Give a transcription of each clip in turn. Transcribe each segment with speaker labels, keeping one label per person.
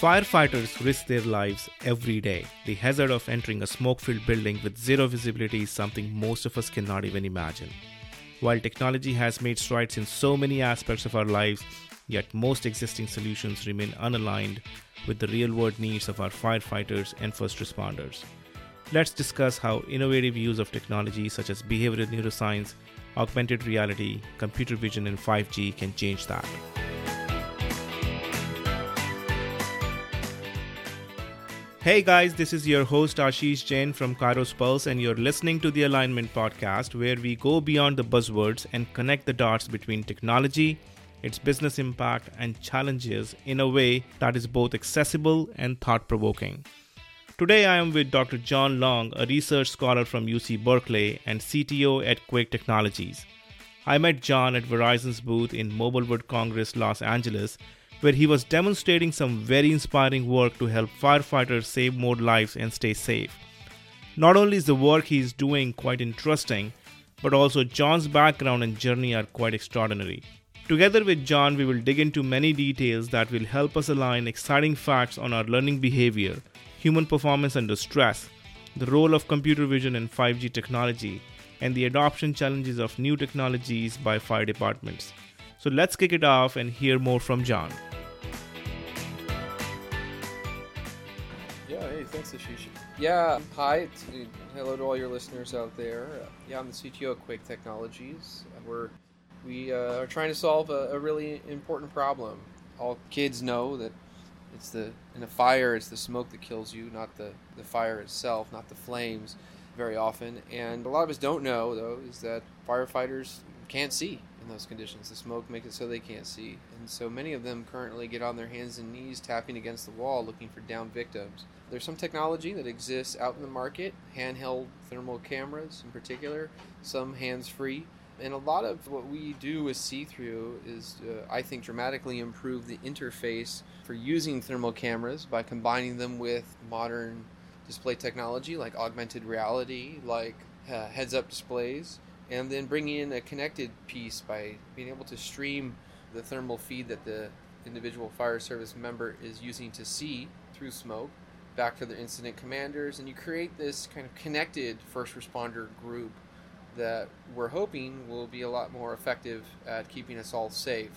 Speaker 1: Firefighters risk their lives every day. The hazard of entering a smoke filled building with zero visibility is something most of us cannot even imagine. While technology has made strides in so many aspects of our lives, yet most existing solutions remain unaligned with the real world needs of our firefighters and first responders. Let's discuss how innovative use of technology such as behavioral neuroscience, augmented reality, computer vision, and 5G can change that. Hey guys, this is your host Ashish Jain from Kairos Pulse, and you're listening to the Alignment Podcast, where we go beyond the buzzwords and connect the dots between technology, its business impact, and challenges in a way that is both accessible and thought provoking. Today I am with Dr. John Long, a research scholar from UC Berkeley and CTO at Qwake Technologies. I met John at Verizon's booth in Mobile World Congress Los Angeles where he was demonstrating some very inspiring work to help firefighters save more lives and stay safe. Not only is the work he is doing quite interesting, but also John's background and journey are quite extraordinary. Together with John, we will dig into many details that will help us align exciting facts on our learning behavior, human performance under stress, the role of computer vision and 5G technology, and the adoption challenges of new technologies by fire departments. So let's kick it off and hear more from John.
Speaker 2: Yeah, hey, thanks, Ashish. Yeah, hi, hello to all your listeners out there. Yeah, I'm the CTO of Qwake Technologies. We're we uh, are trying to solve a, a, really important problem. All kids know that it's the in a fire, it's the smoke that kills you, not the the fire itself, not the flames, very often. And a lot of us don't know though is that firefighters can't see in those conditions. The smoke makes it so they can't see. And so many of them currently get on their hands and knees tapping against the wall looking for downed victims. There's some technology that exists out in the market, handheld thermal cameras in particular, some hands free. And a lot of what we do with C-Thru is, uh, I think, dramatically improve the interface for using thermal cameras by combining them with modern display technology like augmented reality, like uh, heads up displays and then bringing in a connected piece by being able to stream the thermal feed that the individual fire service member is using to see through smoke back to their incident commanders and you create this kind of connected first responder group that we're hoping will be a lot more effective at keeping us all safe.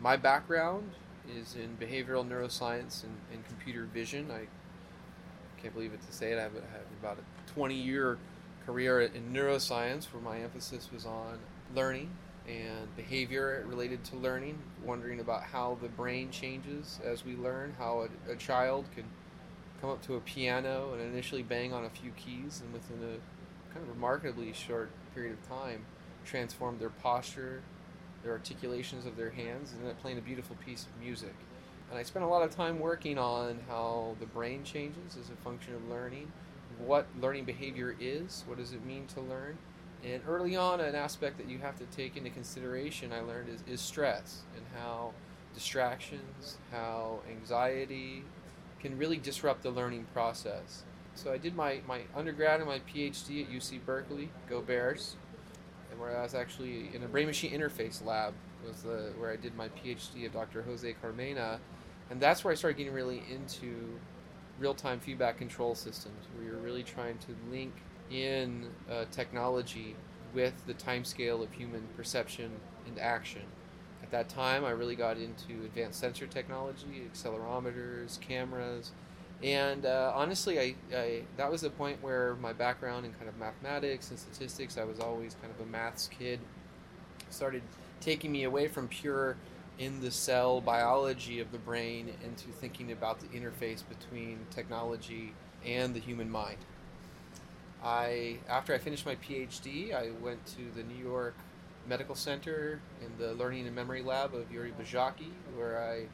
Speaker 2: My background is in behavioral neuroscience and, and computer vision. I can't believe it to say it. I have, I have about a 20 year career in neuroscience where my emphasis was on learning and behavior related to learning, wondering about how the brain changes as we learn, how a, a, child can come up to a piano and initially bang on a few keys and within a kind of remarkably short period of time transform their posture, their articulations of their hands, and then playing a beautiful piece of music. And I spent a lot of time working on how the brain changes as a function of learning what learning behavior is, what does it mean to learn. And early on, an aspect that you have to take into consideration, I learned, is, is stress and how distractions, how anxiety can really disrupt the learning process. So I did my, my undergrad and my PhD at UC Berkeley, go Bears, and where I was actually in a brain machine interface lab was the, where I did my PhD of Dr. Jose Carmena, and that's where I started getting really into real-time feedback control systems where you're really trying to link in uh, technology with the time scale of human perception and action. At that time, I really got into advanced sensor technology, accelerometers, cameras, and uh, honestly, I, I, that was the point where my background in kind of mathematics and statistics, I was always kind of a maths kid, started taking me away from pure in the cell biology of the brain into thinking about the interface between technology and the human mind. I, after I finished my PhD, I went to the New York Medical Center in the Learning and Memory Lab of Yuri Buzsaki, where I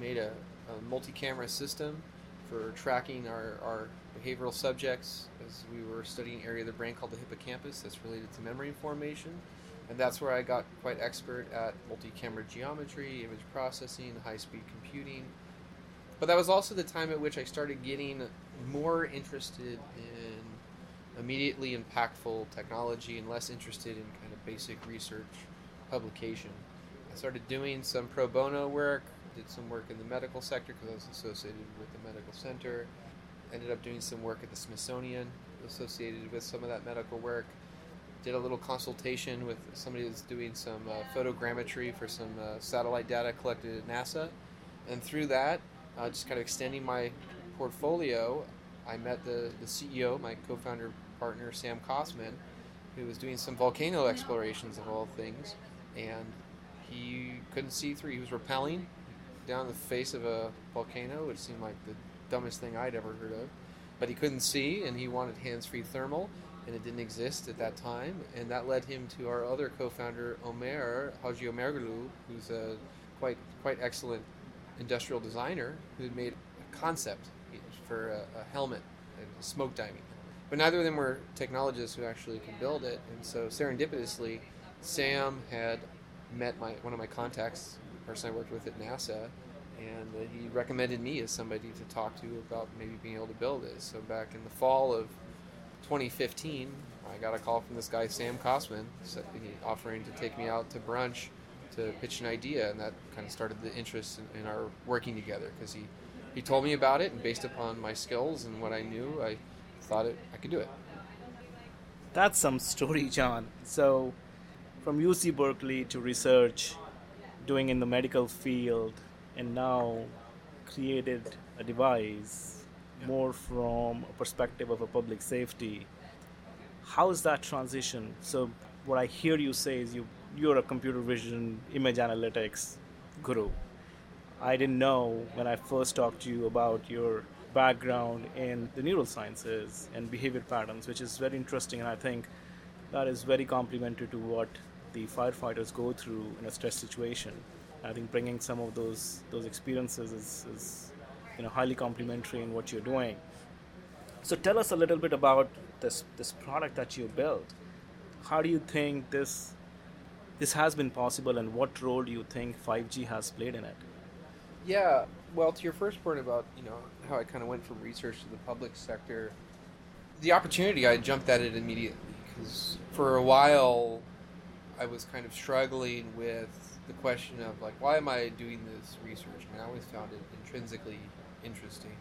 Speaker 2: made a, a multi-camera system for tracking our, our behavioral subjects as we were studying an area of the brain called the hippocampus that's related to memory formation and that's where I got quite expert at multi-camera geometry, image processing, high-speed computing. But that was also the time at which I started getting more interested in immediately impactful technology and less interested in kind of basic research publication. I started doing some pro bono work, did some work in the medical sector because I was associated with the medical center. Ended up doing some work at the Smithsonian associated with some of that medical work. Did a little consultation with somebody that's doing some uh, photogrammetry for some uh, satellite data collected at NASA. And through that, uh, just kind of extending my portfolio, I met the, the CEO, my co founder partner, Sam Cossman, who was doing some volcano explorations of all things. And he couldn't see through, he was rappelling down the face of a volcano, which seemed like the dumbest thing I'd ever heard of. But he couldn't see, and he wanted hands free thermal, and it didn't exist at that time. And that led him to our other co founder, Omer Haciomeroglu, who's a quite, quite excellent industrial designer who made a concept for a, a helmet, a smoke diving. But neither of them were technologists who actually could build it. And so serendipitously, Sam had met my one of my contacts, the person I worked with at NASA, and he recommended me as somebody to talk to about maybe being able to build it. So back in the fall of 2015, I got a call from this guy Sam Cossman, offering to take me out to brunch to pitch an idea, and that kind of started the interest in, in our working together because he he told me about it, and based upon my skills and what I knew, I thought it I could do it.
Speaker 1: That's some story, John. So, from UC Berkeley to research, doing in the medical field, and now created a device more from a perspective of a public safety. How is that transition? So, what I hear you say is you you're a computer vision image analytics guru. I didn't know when I first talked to you about your background in the neurosciences and behavior patterns, which is very interesting, and I think that is very complementary to what the firefighters go through in a stress situation. I think bringing some of those those experiences is, is you know highly complementary in what you're doing. So tell us a little bit about this this product that you built. How do you think this this has been possible, and what role do you think 5G has played in it?
Speaker 2: Yeah, well, to your first point about you know how I kind of went from research to the public sector, the opportunity I jumped at it immediately because for a while I was kind of struggling with the question of like why am I doing this research? I mean, I always found it intrinsically interesting,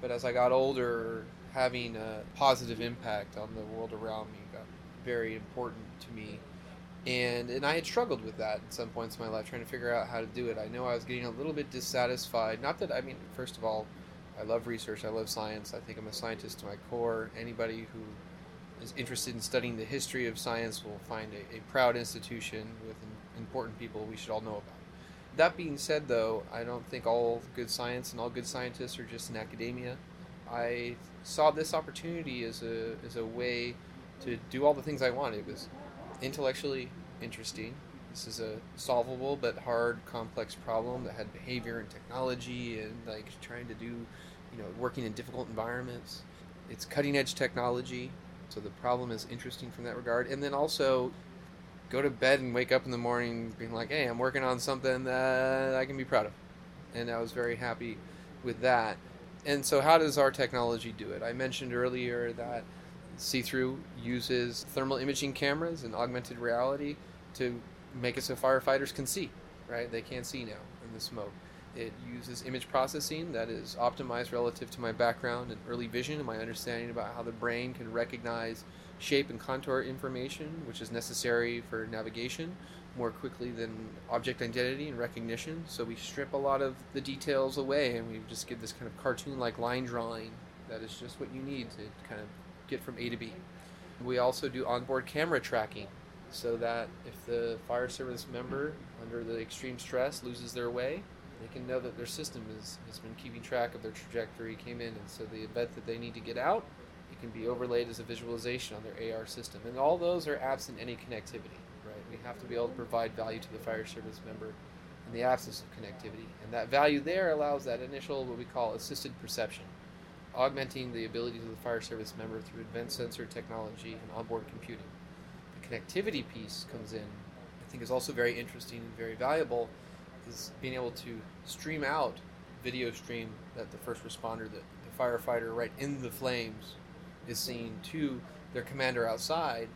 Speaker 2: but as I got older, having a positive impact on the world around me got very important to me and and I had struggled with that at some points in my life, trying to figure out how to do it. I know I was getting a little bit dissatisfied. Not that I mean, first of all, I love research. I love science. I think I'm a scientist to my core. Anybody who is interested in studying the history of science will find a, a proud institution with important people we should all know about. That being said, though, I don't think all good science and all good scientists are just in academia. I saw this opportunity as a as a way to do all the things I wanted. It was intellectually interesting. This is a solvable but hard, complex problem that had behavior and technology and like trying to do, you know, working in difficult environments. It's cutting edge technology, so the problem is interesting from that regard. And then also go to bed and wake up in the morning being like, hey, I'm working on something that I can be proud of. And I was very happy with that. And so, how does our technology do it? I mentioned earlier that C-Thru uses thermal imaging cameras and augmented reality to make it so firefighters can see, right? They can't see now in the smoke. It uses image processing that is optimized relative to my background in early vision and my understanding about how the brain can recognize shape and contour information, which is necessary for navigation more quickly than object identity and recognition. So we strip a lot of the details away and we just give this kind of cartoon like line drawing that is just what you need to kind of get from A to B. We also do onboard camera tracking so that if the fire service member under the extreme stress loses their way, they can know that their system is, has been keeping track of their trajectory, came in, and so the event that they need to get out, it can be overlaid as a visualization on their AR system. And all those are absent any connectivity, right? We have to be able to provide value to the fire service member in the absence of connectivity. And that value there allows that initial, what we call assisted perception augmenting the abilities of the fire service member through advanced sensor technology and onboard computing. The connectivity piece comes in, I think is also very interesting and very valuable, is being able to stream out video stream that the first responder, the, the firefighter right in the flames, is seeing to their commander outside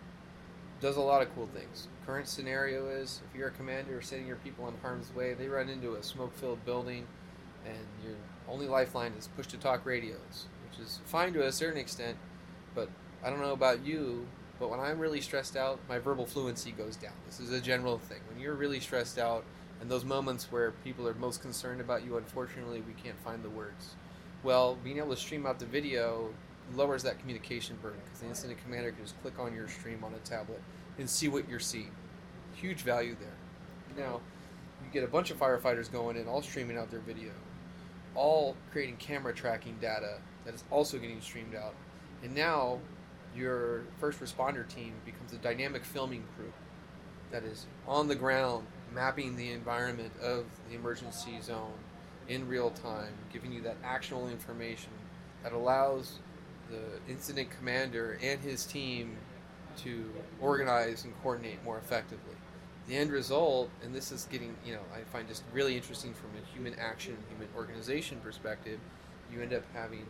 Speaker 2: does a lot of cool things. Current scenario is if you're a commander sending your people in harm's way, they run into a smoke-filled building, and your only lifeline is push-to-talk radios, which is fine to a certain extent, but I don't know about you, but when I'm really stressed out, my verbal fluency goes down. This is a general thing. When you're really stressed out, and those moments where people are most concerned about you, unfortunately, we can't find the words. Well, being able to stream out the video lowers that communication burden because the incident commander can just click on your stream on a tablet and see what you're seeing. Huge value there. Now, you get a bunch of firefighters going in, all streaming out their video, all creating camera tracking data that is also getting streamed out. And now, your first responder team becomes a dynamic filming crew that is on the ground mapping the environment of the emergency zone in real time, giving you that actionable information that allows the incident commander and his team to organize and coordinate more effectively. The end result, and this is getting, you know, I find just really interesting from a human action, human organization perspective, you end up having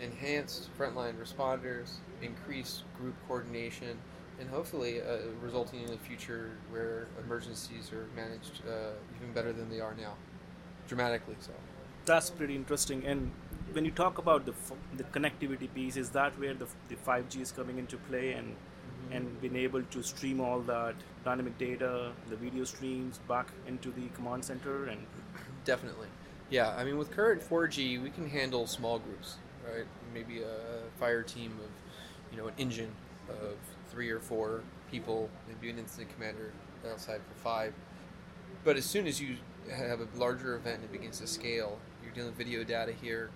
Speaker 2: enhanced frontline responders, increased group coordination, and hopefully uh, resulting in a future where emergencies are managed uh, even better than they are now, dramatically so.
Speaker 1: That's pretty interesting. And when you talk about the the connectivity piece, is that where the the 5G is coming into play and mm-hmm. and being able to stream all that dynamic data, the video streams back into the command center and
Speaker 2: definitely, yeah. I mean, with current 4G, we can handle small groups, right? Maybe a fire team of, you know, an engine of three or four people, maybe an incident commander outside for five. But as soon as you have a larger event and it begins to scale, you're dealing with video data here,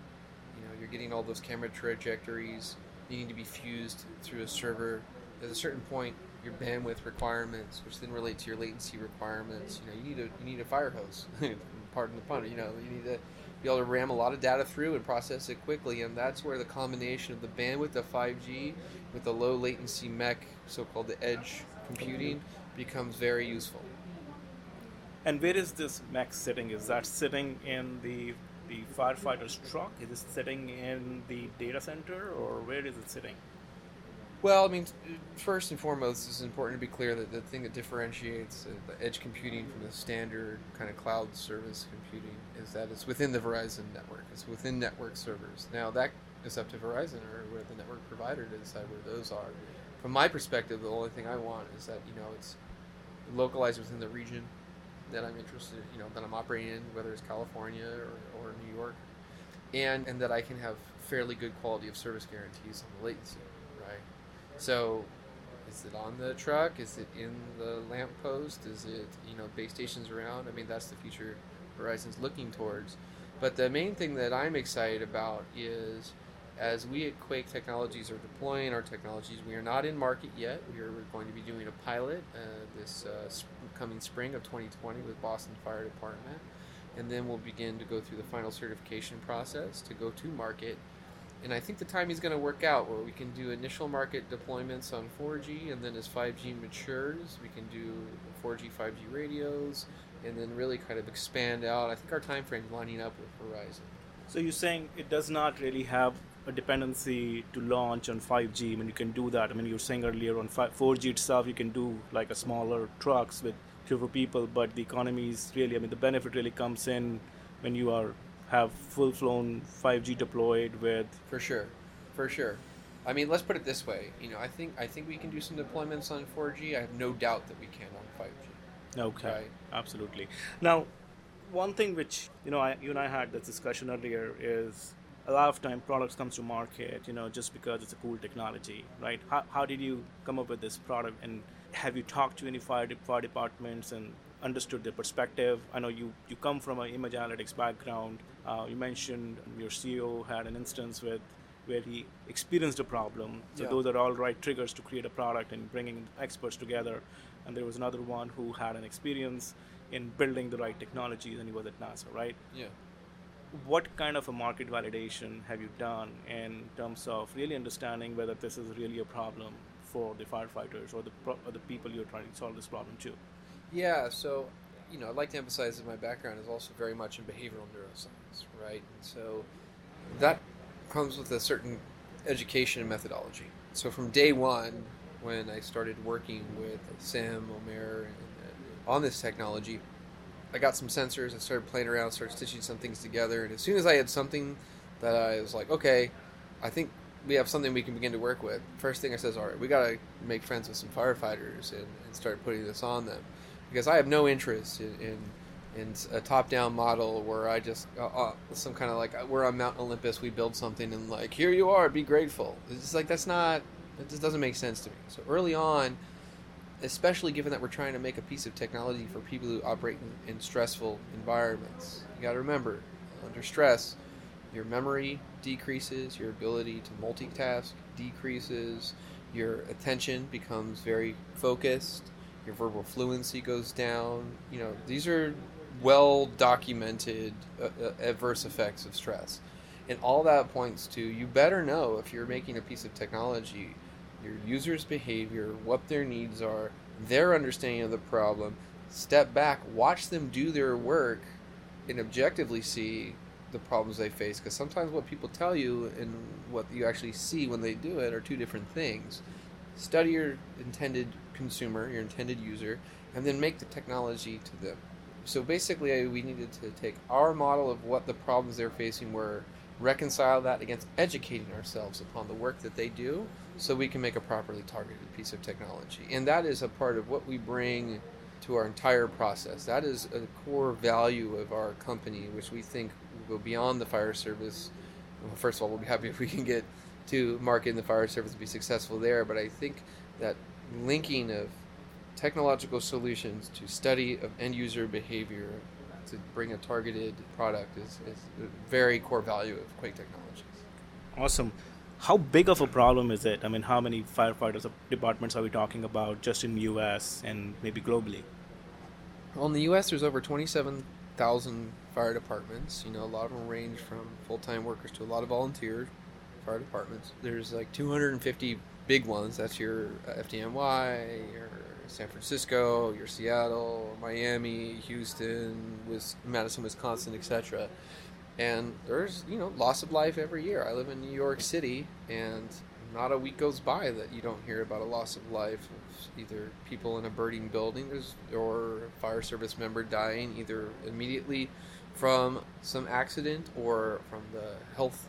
Speaker 2: You know, you're getting all those camera trajectories needing to be fused through a server. At a certain point, your bandwidth requirements, which then relate to your latency requirements. You know, you need a you need a fire hose. Pardon the pun. You know, you need to be able to ram a lot of data through and process it quickly, and that's where the combination of the bandwidth of 5G with the low latency MEC, so-called the edge computing, becomes very useful.
Speaker 1: And where is this MEC sitting? Is that sitting in the the firefighter's truck? Is it sitting in the data center, or where is it sitting?
Speaker 2: Well, I mean, first and foremost, it's important to be clear that the thing that differentiates uh, the edge computing from the standard kind of cloud service computing is that it's within the Verizon network. It's within network servers. Now, that is up to Verizon or where the network provider to decide where those are. From my perspective, the only thing I want is that you know it's localized within the region that I'm interested, you know, that I'm operating in, whether it's California or, or New York, and and that I can have fairly good quality of service guarantees on the latency, right? So, is it on the truck? Is it in the lamppost? Is it you know base stations around? I mean, that's the future Verizon's looking towards. But the main thing that I'm excited about is as we at Qwake Technologies are deploying our technologies, we are not in market yet. We are going to be doing a pilot uh, this uh, sp- coming spring of 2020 with Boston Fire Department, and then we'll begin to go through the final certification process to go to market. And I think the timing is going to work out where we can do initial market deployments on 4G, and then as 5G matures, we can do 4G, 5G radios, and then really kind of expand out. I think our time frame is lining up with Verizon.
Speaker 1: So you're saying it does not really have a dependency to launch on 5G. I mean, you can do that. I mean, you were saying earlier on 4G itself, you can do like a smaller trucks with fewer people, but the economy is really, I mean, the benefit really comes in when you are have full-flown 5G deployed with.
Speaker 2: For sure, for sure. I mean, let's put it this way. You know, I think I think we can do some deployments on 4G. I have no doubt that we can on 5G.
Speaker 1: Okay, right? absolutely. Now, one thing which you know, I, you and I had this discussion earlier is a lot of time products comes to market you know just because it's a cool technology right how, how did you come up with this product and have you talked to any fire, fire departments and understood their perspective. I know you you come from an image analytics background. Uh, you mentioned your ceo had an instance with where he experienced a problem. So yeah. those are all right triggers to create a product and bringing experts together. And there was another one who had an experience in building the right technologies and he was at nasa right?
Speaker 2: Yeah.
Speaker 1: What kind of a market validation have you done in terms of really understanding whether this is really a problem for the firefighters or the pro- or the people you're trying to solve this problem to?
Speaker 2: Yeah, so you know, I'd like to emphasize that my background is also very much in behavioral neuroscience, right? And so that comes with a certain education and methodology. So from day one, when I started working with Sam Omer and, on this technology. I got some sensors. I started playing around, started stitching some things together, and as soon as I had something that I was like, okay, I think we have something we can begin to work with. First thing I says, all right, we got to make friends with some firefighters and, and, start putting this on them, because I have no interest in, in in a top-down model where I just uh, uh, some kind of like we're on Mount Olympus, we build something and like here you are, be grateful. It's like that's not it just doesn't make sense to me. So early on, especially given that we're trying to make a piece of technology for people who operate in, in stressful environments, you got to remember under stress, your memory decreases, your ability to multitask decreases, your attention becomes very focused your verbal fluency goes down. You know, these are well documented uh, uh, adverse effects of stress. And all that points to you better know if you're making a piece of technology, your user's behavior, what their needs are, their understanding of the problem, step back, watch them do their work, and objectively see the problems they face. Because sometimes what people tell you and what you actually see when they do it are two different things. Study your intended consumer, your intended user, and then make the technology to them so basically, we needed to take our model of what the problems they're facing were, reconcile that against educating ourselves upon the work that they do, so we can make a properly targeted piece of technology. And that is a part of what we bring to our entire process. That is a core value of our company, which we think will go beyond the fire service. Well, first of all, we'll be happy if we can get to market in the fire service and be successful there. But I think that linking of technological solutions to study of end user behavior to bring a targeted product is, is a very core value of Qwake Technologies.
Speaker 1: Awesome. How big of a problem is it? I mean, how many firefighters departments are we talking about just in the U.S. and maybe globally?
Speaker 2: Well, in the U.S., there's over 27,000 fire departments. You know, a lot of them range from full-time workers to a lot of volunteer fire departments. There's like 250 big ones. That's your uh, FDNY, your San Francisco, your Seattle, Miami, Houston, Madison, Wisconsin, etc. And there's you know loss of life every year. I live in New York City, and not a week goes by that you don't hear about a loss of life of either people in a burning building or a fire service member dying either immediately from some accident or from the health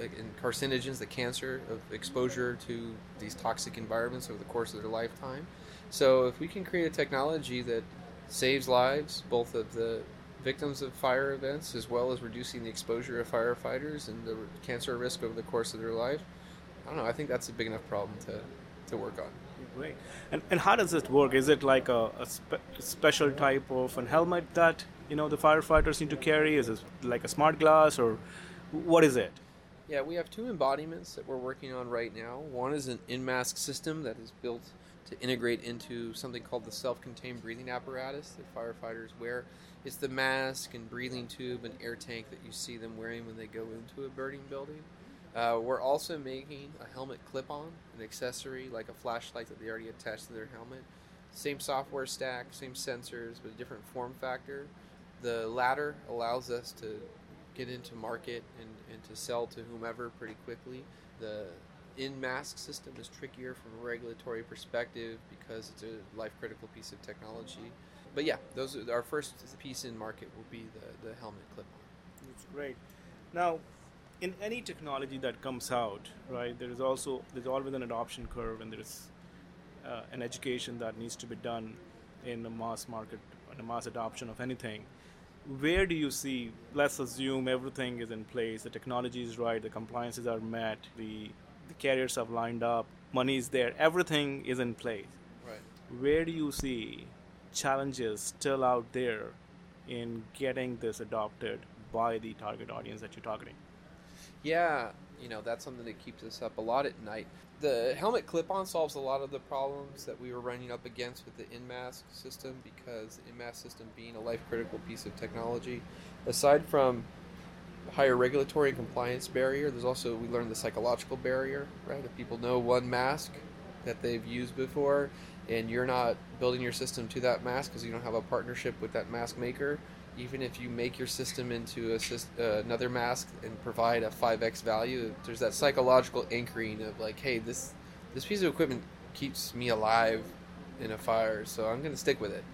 Speaker 2: and carcinogens, the cancer of exposure to these toxic environments over the course of their lifetime. So if we can create a technology that saves lives, both of the victims of fire events as well as reducing the exposure of firefighters and the cancer risk over the course of their life, I don't know. I think that's a big enough problem to, to work on.
Speaker 1: Great. And, and how does it work? Is it like a, a spe- special type of an helmet that you know the firefighters need to carry? Is it like a smart glass or what is it?
Speaker 2: Yeah, we have two embodiments that we're working on right now. One is an in-mask system that is built to integrate into something called the self-contained breathing apparatus that firefighters wear. It's the mask and breathing tube and air tank that you see them wearing when they go into a burning building. Uh, we're also making a helmet clip-on, an accessory like a flashlight that they already attach to their helmet. Same software stack, same sensors, but a different form factor. The latter allows us to get into market and, and to sell to whomever pretty quickly. The in mask system is trickier from a regulatory perspective because it's a life critical piece of technology. But yeah, those are, our first piece in market will be the, the helmet clip on.
Speaker 1: That's great. Now, in any technology that comes out, right, there is also there's always an adoption curve and there's uh, an education that needs to be done in the mass market, in the mass adoption of anything. Where do you see? Let's assume everything is in place, the technology is right, the compliances are met, the the carriers have lined up, money is there, everything is in place.
Speaker 2: Right.
Speaker 1: Where do you see challenges still out there in getting this adopted by the target audience that you're targeting?
Speaker 2: Yeah, you know, that's something that keeps us up a lot at night. The helmet clip on solves a lot of the problems that we were running up against with the in mask system because the in mask system being a life critical piece of technology, aside from higher regulatory and compliance barrier. There's also we learned the psychological barrier, right? If people know one mask that they've used before, and you're not building your system to that mask because you don't have a partnership with that mask maker, even if you make your system into a, uh, another mask and provide a 5x value, there's that psychological anchoring of like, hey, this this piece of equipment keeps me alive in a fire. So I'm going to stick with it.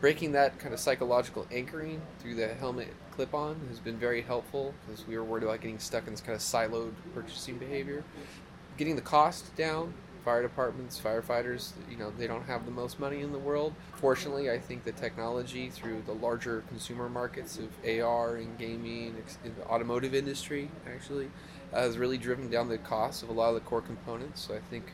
Speaker 2: Breaking that kind of psychological anchoring through the helmet clip-on has been very helpful because we were worried about getting stuck in this kind of siloed purchasing behavior. Getting the cost down fire departments, firefighters, you know, they don't have the most money in the world. Fortunately, I think the technology through the larger consumer markets of AR and gaming, in the automotive industry, actually, has really driven down the cost of a lot of the core components. So I think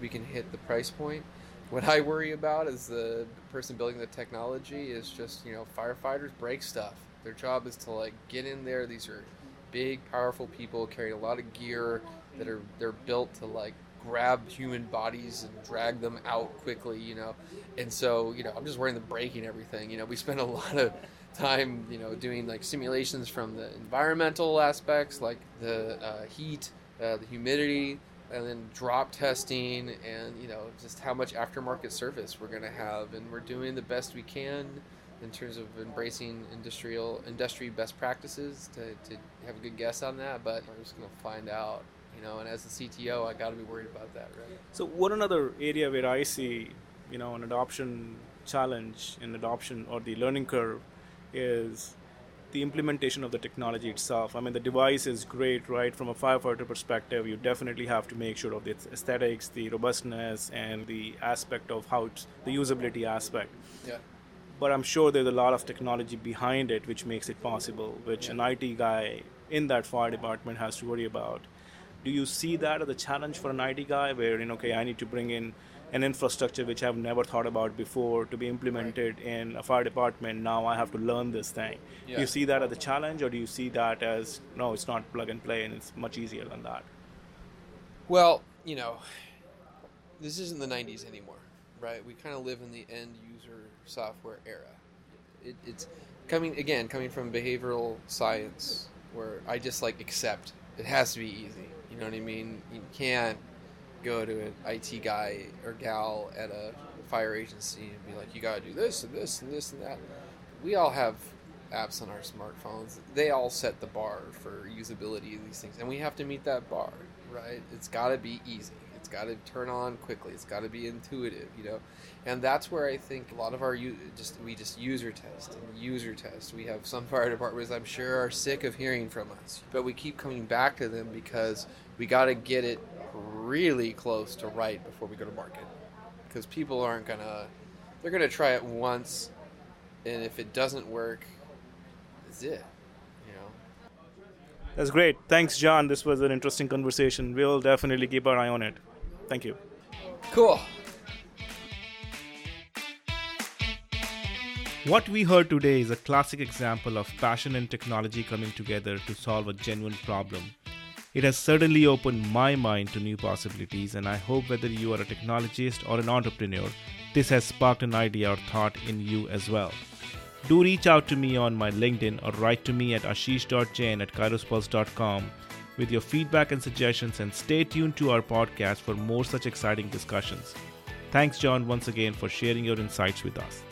Speaker 2: we can hit the price point. What I worry about is the person building the technology is just, you know, firefighters break stuff. Their job is to like get in there. These are big, powerful people carrying a lot of gear that are they're built to like grab human bodies and drag them out quickly, you know. And so, you know, I'm just worrying the breaking everything. You know, we spend a lot of time, you know, doing like simulations from the environmental aspects, like the uh, heat, uh, the humidity, and then drop testing, and you know, just how much aftermarket service we're going to have, and we're doing the best we can in terms of embracing industrial industry best practices to, to have a good guess on that. But we're just going to find out you know, and as the CTO, I got to be worried about that, right?
Speaker 1: So, what another area where I see, you know, an adoption challenge in adoption or the learning curve is the implementation of the technology itself. I mean, the device is great, right? From a firefighter perspective, you definitely have to make sure of the aesthetics, the robustness, and the aspect of how it's the usability aspect.
Speaker 2: Yeah.
Speaker 1: But I'm sure there's a lot of technology behind it which makes it possible, which yeah. an IT guy in that fire department has to worry about do you see that as a challenge for an IT guy where, you know, okay, I need to bring in an infrastructure which I've never thought about before to be implemented right. in a fire department. Now I have to learn this thing. Yeah. Do you see that as a challenge, or do you see that as no, it's not plug and play, and it's much easier than that?
Speaker 2: Well, you know, this isn't the '90s anymore, right? We kind of live in the end user software era. It, it's coming again, coming from behavioral science, where I just like accept it has to be easy know what I mean? You can't go to an IT guy or gal at a fire agency and be like, you got to do this and this and this and that. We all have apps on our smartphones. They all set the bar for usability of these things, and we have to meet that bar, right? It's got to be easy. Got to turn on quickly. It's got to be intuitive, you know. And that's where I think a lot of our just we just user test and user test. We have some fire departments I'm sure are sick of hearing from us, but we keep coming back to them because we got to get it really close to right before we go to market. Because people aren't gonna they're gonna try it once, and if it doesn't work, it's it. You know.
Speaker 1: That's great. Thanks, John. This was an interesting conversation. We'll definitely keep our eye on it. Thank you.
Speaker 2: Cool.
Speaker 3: What we heard today is a classic example of passion and technology coming together to solve a genuine problem. It has certainly opened my mind to new possibilities, and I hope whether you are a technologist or an entrepreneur, this has sparked an idea or thought in you as well. Do reach out to me on my LinkedIn or write to me at ashish.jain at kairospulse.com with your feedback and suggestions, and stay tuned to our podcast for more such exciting discussions. Thanks, John, once again for sharing your insights with us.